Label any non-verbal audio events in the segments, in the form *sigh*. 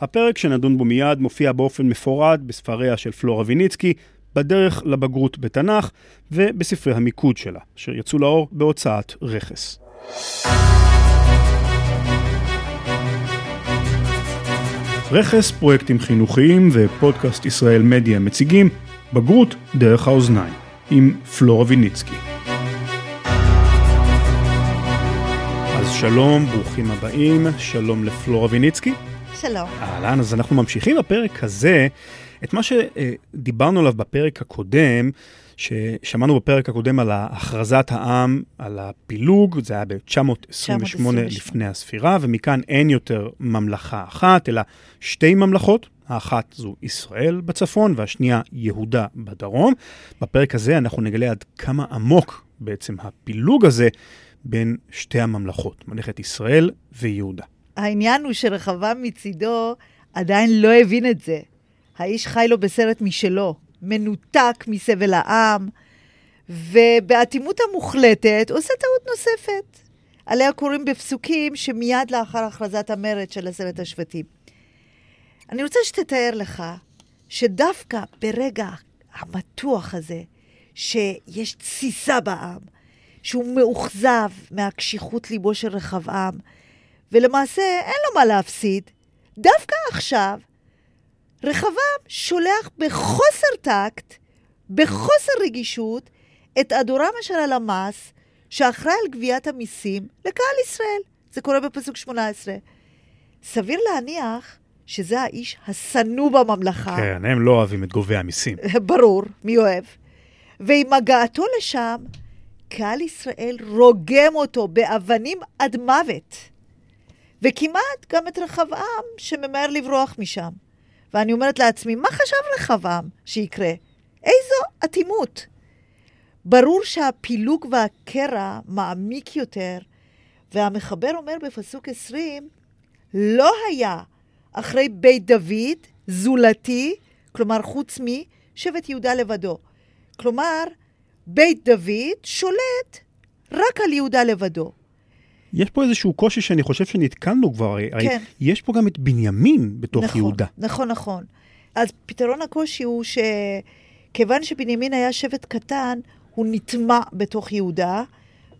הפרק שנדון בו מיד מופיע באופן מפורט בספריה של פלורה ויניצקי, בדרך לבגרות בתנ"ך ובספרי המיקוד שלה, אשר יצאו לאור בהוצאת רכס. רכס, פרויקטים חינוכיים ופודקאסט ישראל מדיה מציגים בגרות דרך האוזניים, עם פלורה ויניצקי. אז שלום, ברוכים הבאים, שלום לפלורה ויניצקי. שלום. אהלן, אז אנחנו ממשיכים בפרק הזה את מה שדיברנו עליו בפרק הקודם, ששמענו בפרק הקודם על הכרזת העם, על הפילוג, זה היה ב-928 לפני הספירה, ומכאן אין יותר ממלכה אחת, אלא שתי ממלכות. האחת זו ישראל בצפון והשנייה יהודה בדרום. בפרק הזה אנחנו נגלה עד כמה עמוק בעצם הפילוג הזה בין שתי הממלכות, ממלכת ישראל ויהודה. העניין הוא שרחבעם מצידו עדיין לא הבין את זה. האיש חי לו בסרט משלו, מנותק מסבל העם, ובאטימות המוחלטת עושה טעות נוספת. עליה קוראים בפסוקים שמיד לאחר הכרזת המרד של עשרת השבטים. אני רוצה שתתאר לך שדווקא ברגע המתוח הזה, שיש תסיסה בעם, שהוא מאוכזב מהקשיחות ליבו של רחבעם, ולמעשה אין לו מה להפסיד, דווקא עכשיו רחבעם שולח בחוסר טקט, בחוסר רגישות, את אדורם של הלמ"ס, שאחראי על גביית המיסים, לקהל ישראל. זה קורה בפסוק 18. סביר להניח שזה האיש השנוא בממלכה. כן, הם לא אוהבים את גובי המיסים. *laughs* ברור, מי אוהב? ועם הגעתו לשם, קהל ישראל רוגם אותו באבנים עד מוות. וכמעט גם את רחבעם שממהר לברוח משם. ואני אומרת לעצמי, מה חשב רחבעם שיקרה? איזו אטימות. ברור שהפילוג והקרע מעמיק יותר, והמחבר אומר בפסוק 20, לא היה אחרי בית דוד זולתי, כלומר חוץ משבט יהודה לבדו. כלומר, בית דוד שולט רק על יהודה לבדו. יש פה איזשהו קושי שאני חושב שנתקלנו כבר, הרי כן. יש פה גם את בנימין בתוך נכון, יהודה. נכון, נכון. אז פתרון הקושי הוא שכיוון שבנימין היה שבט קטן, הוא נטמע בתוך יהודה,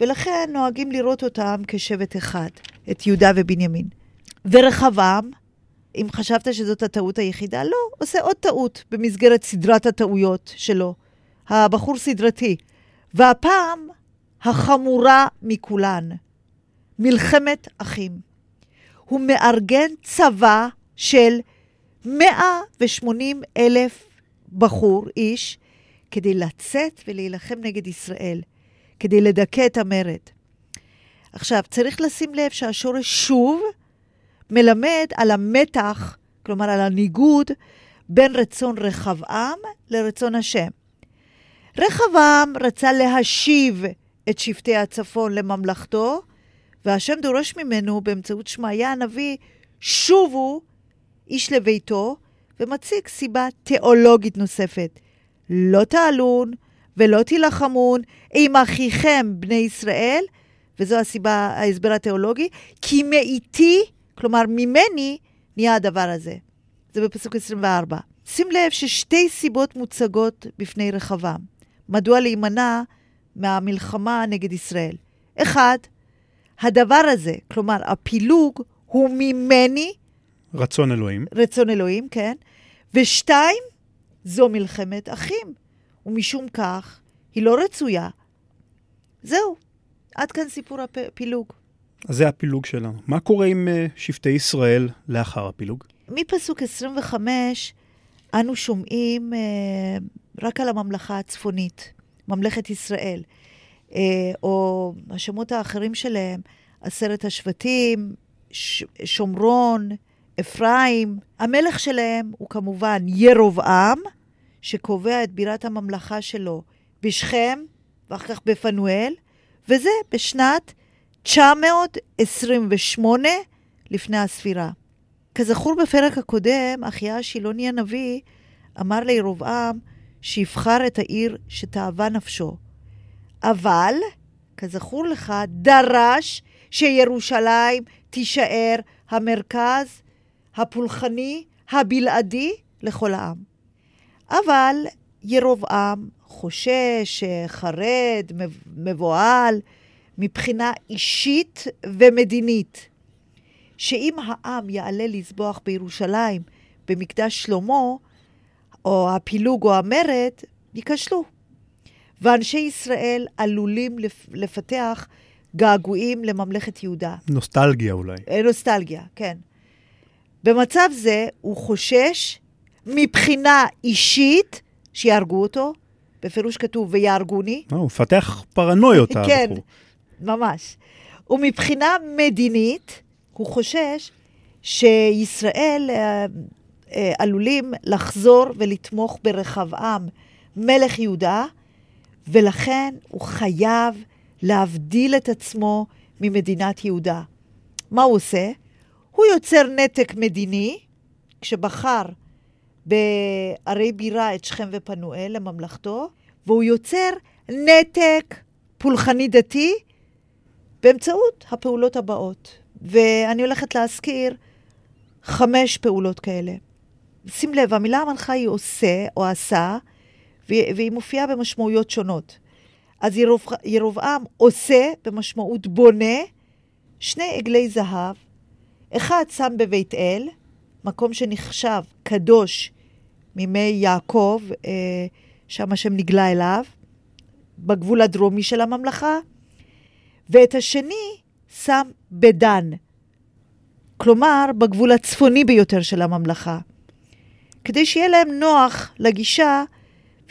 ולכן נוהגים לראות אותם כשבט אחד, את יהודה ובנימין. ורחבעם, אם חשבת שזאת הטעות היחידה, לא, עושה עוד טעות במסגרת סדרת הטעויות שלו. הבחור סדרתי. והפעם, החמורה מכולן. מלחמת אחים. הוא מארגן צבא של 180 אלף בחור, איש, כדי לצאת ולהילחם נגד ישראל, כדי לדכא את המרד. עכשיו, צריך לשים לב שהשורש שוב מלמד על המתח, כלומר על הניגוד, בין רצון רחבעם לרצון השם. רחבעם רצה להשיב את שבטי הצפון לממלכתו, והשם דורש ממנו באמצעות שמעיה הנביא, שובו איש לביתו, ומציג סיבה תיאולוגית נוספת. לא תעלון ולא תילחמון עם אחיכם בני ישראל, וזו הסיבה, ההסבר התיאולוגי, כי מאיתי, כלומר ממני, נהיה הדבר הזה. זה בפסוק 24. שים לב ששתי סיבות מוצגות בפני רחבעם. מדוע להימנע מהמלחמה נגד ישראל? אחד, הדבר הזה, כלומר, הפילוג הוא ממני. רצון אלוהים. רצון אלוהים, כן. ושתיים, זו מלחמת אחים. ומשום כך, היא לא רצויה. זהו, עד כאן סיפור הפילוג. אז זה הפילוג שלנו. מה קורה עם uh, שבטי ישראל לאחר הפילוג? מפסוק 25, אנו שומעים uh, רק על הממלכה הצפונית, ממלכת ישראל. אה, או השמות האחרים שלהם, עשרת השבטים, ש- שומרון, אפרים. המלך שלהם הוא כמובן ירובעם, שקובע את בירת הממלכה שלו בשכם, ואחר כך בפנואל, וזה בשנת 928 לפני הספירה. כזכור בפרק הקודם, אחיה השילוני הנביא אמר לירובעם שיבחר את העיר שתאווה נפשו. אבל, כזכור לך, דרש שירושלים תישאר המרכז הפולחני, הבלעדי לכל העם. אבל ירבעם חושש, חרד, מבוהל, מבחינה אישית ומדינית, שאם העם יעלה לזבוח בירושלים, במקדש שלמה, או הפילוג או המרד, ייכשלו. ואנשי ישראל עלולים לפתח געגועים לממלכת יהודה. נוסטלגיה אולי. אה, נוסטלגיה, כן. במצב זה הוא חושש מבחינה אישית שיהרגו אותו, בפירוש כתוב ויהרגוני. אה, הוא מפתח פרנויות, *laughs* כן, ממש. ומבחינה מדינית, הוא חושש שישראל אה, אה, עלולים לחזור ולתמוך ברחבעם, מלך יהודה, ולכן הוא חייב להבדיל את עצמו ממדינת יהודה. מה הוא עושה? הוא יוצר נתק מדיני, כשבחר בערי בירה את שכם ופנואל לממלכתו, והוא יוצר נתק פולחני דתי באמצעות הפעולות הבאות. ואני הולכת להזכיר חמש פעולות כאלה. שים לב, המילה המנחה היא עושה או עשה, והיא מופיעה במשמעויות שונות. אז ירוב, ירובעם עושה במשמעות בונה שני עגלי זהב, אחד שם בבית אל, מקום שנחשב קדוש מימי יעקב, אה, שם השם נגלה אליו, בגבול הדרומי של הממלכה, ואת השני שם בדן, כלומר בגבול הצפוני ביותר של הממלכה, כדי שיהיה להם נוח לגישה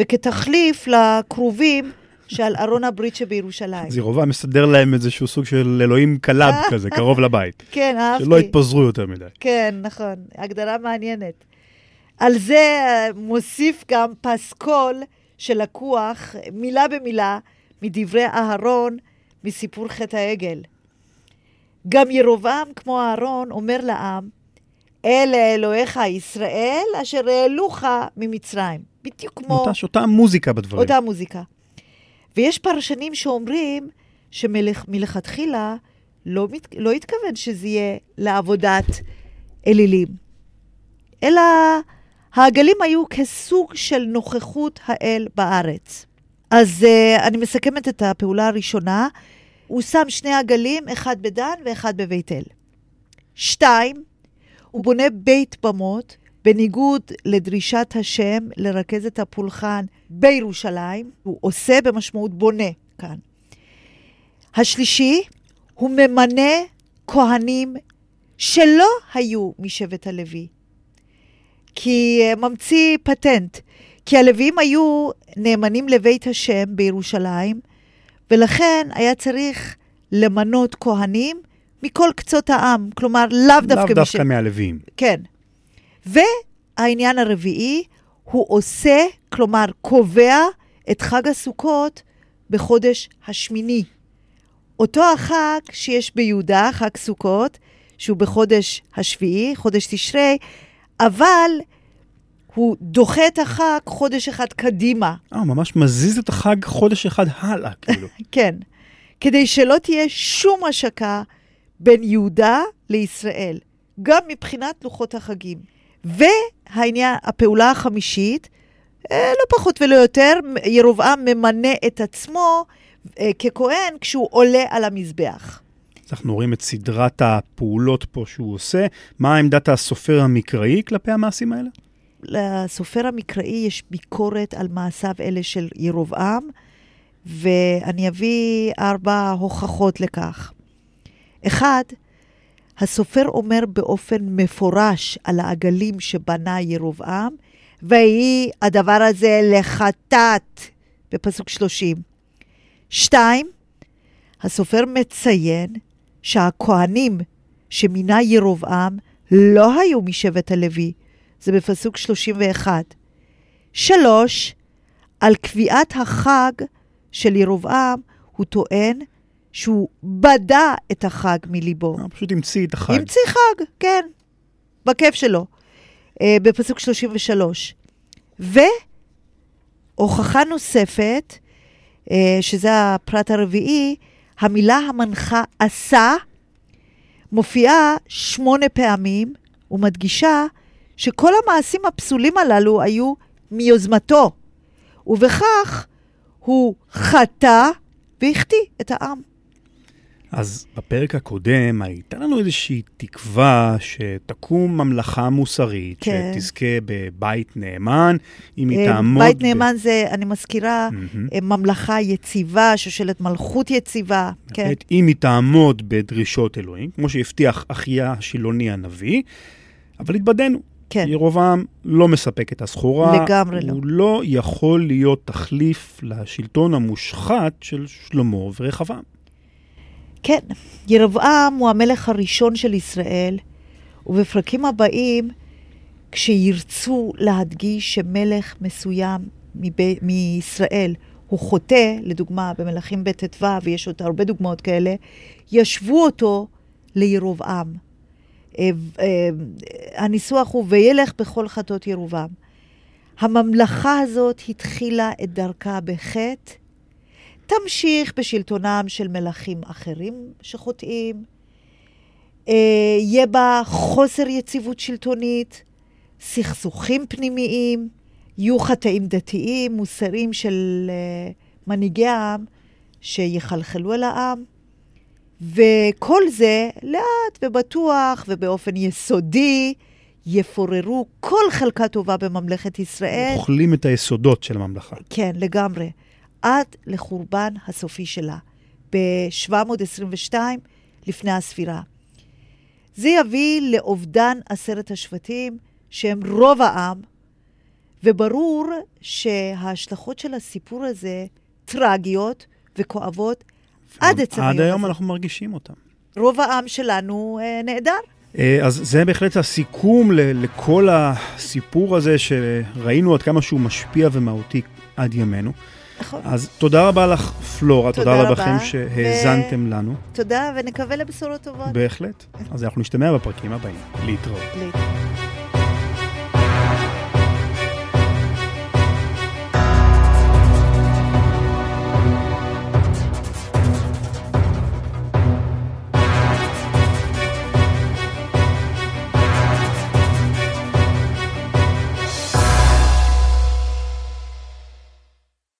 וכתחליף לכרובים שעל ארון הברית שבירושלים. אז ירובעם מסדר להם איזשהו סוג של אלוהים club *laughs* כזה, קרוב לבית. כן, אהבתי. שלא יתפזרו יותר מדי. כן, נכון, הגדרה מעניינת. על זה אה, מוסיף גם פסקול שלקוח מילה במילה מדברי אהרון מסיפור חטא העגל. גם ירובעם כמו אהרון אומר לעם, אלה אלוהיך ישראל אשר העלוך ממצרים. בדיוק כמו... אותה, אותה מוזיקה בדברים. אותה מוזיקה. ויש פרשנים שאומרים שמלכתחילה לא, מת, לא התכוון שזה יהיה לעבודת אלילים, אלא העגלים היו כסוג של נוכחות האל בארץ. אז uh, אני מסכמת את הפעולה הראשונה. הוא שם שני עגלים, אחד בדן ואחד בבית אל. שתיים, הוא בונה בית במות, בניגוד לדרישת השם לרכז את הפולחן בירושלים, הוא עושה במשמעות בונה כאן. השלישי, הוא ממנה כהנים שלא היו משבט הלוי. כי אה, ממציא פטנט, כי הלווים היו נאמנים לבית השם בירושלים, ולכן היה צריך למנות כהנים מכל קצות העם, כלומר, לאו דווקא... לאו דווקא מש... מהלווים. כן. והעניין הרביעי, הוא עושה, כלומר, קובע את חג הסוכות בחודש השמיני. אותו החג שיש ביהודה, חג סוכות, שהוא בחודש השביעי, חודש תשרי, אבל הוא דוחה את החג חודש אחד קדימה. אה, ממש מזיז את החג חודש אחד הלאה, כאילו. *laughs* כן, כדי שלא תהיה שום השקה בין יהודה לישראל, גם מבחינת לוחות החגים. והעניין, הפעולה החמישית, אה, לא פחות ולא יותר, ירובעם ממנה את עצמו אה, ככהן כשהוא עולה על המזבח. אנחנו רואים את סדרת הפעולות פה שהוא עושה. מה עמדת הסופר המקראי כלפי המעשים האלה? לסופר המקראי יש ביקורת על מעשיו אלה של ירובעם, ואני אביא ארבע הוכחות לכך. אחד, הסופר אומר באופן מפורש על העגלים שבנה ירובעם, ויהי הדבר הזה לחטאת, בפסוק 30. שתיים, הסופר מציין שהכהנים שמינה ירובעם לא היו משבט הלוי, זה בפסוק 31. שלוש, על קביעת החג של ירובעם, הוא טוען שהוא בדה את החג מליבו. הוא פשוט המציא את החג. המציא חג, כן, בכיף שלו, אה, בפסוק 33. והוכחה נוספת, אה, שזה הפרט הרביעי, המילה המנחה עשה מופיעה שמונה פעמים ומדגישה שכל המעשים הפסולים הללו היו מיוזמתו, ובכך הוא חטא והחטיא את העם. אז בפרק הקודם הייתה לנו איזושהי תקווה שתקום ממלכה מוסרית, כן. שתזכה בבית נאמן, אם היא אה, תעמוד... בית ב- נאמן זה, אני מזכירה. אה, ממלכה יציבה, שושלת מלכות יציבה. כן, אם היא תעמוד בדרישות אלוהים, כמו שהבטיח אחיה השילוני הנביא, אבל התבדינו. כן. ירובעם לא מספק את הסחורה. לגמרי לא. הוא לא יכול להיות תחליף לשלטון המושחת של שלמה ורחבעם. כן. ירבעם הוא המלך הראשון של ישראל, ובפרקים הבאים, כשירצו להדגיש שמלך מסוים מישראל הוא חוטא, לדוגמה במלכים ב' ט"ו, ויש עוד הרבה דוגמאות כאלה, ישוו אותו לירבעם. אה, אה, הניסוח הוא וילך בכל חטאות ירובעם. הממלכה הזאת התחילה את דרכה בחטא, תמשיך בשלטונם של מלכים אחרים שחוטאים, אה, יהיה בה חוסר יציבות שלטונית, סכסוכים פנימיים, יהיו חטאים דתיים, מוסריים של אה, מנהיגי העם שיחלחלו אל העם. וכל זה לאט ובטוח ובאופן יסודי יפוררו כל חלקה טובה בממלכת ישראל. אוכלים את היסודות של הממלכה. כן, לגמרי. עד לחורבן הסופי שלה, ב-722 לפני הספירה. זה יביא לאובדן עשרת השבטים, שהם רוב העם, וברור שההשלכות של הסיפור הזה טרגיות וכואבות עד עצם עד היום היום הזה. אנחנו מרגישים אותם. רוב העם שלנו אה, נעדר. אה, אז זה בהחלט הסיכום ל- לכל הסיפור הזה, שראינו עד כמה שהוא משפיע ומהותי עד ימינו. נכון. אז תודה רבה לך, פלורה, תודה, תודה רבה לכם שהאזנתם לנו. תודה, ונקווה לבשורות טובות. בהחלט. אז אנחנו נשתמע בפרקים הבאים. להתראות. להתראות.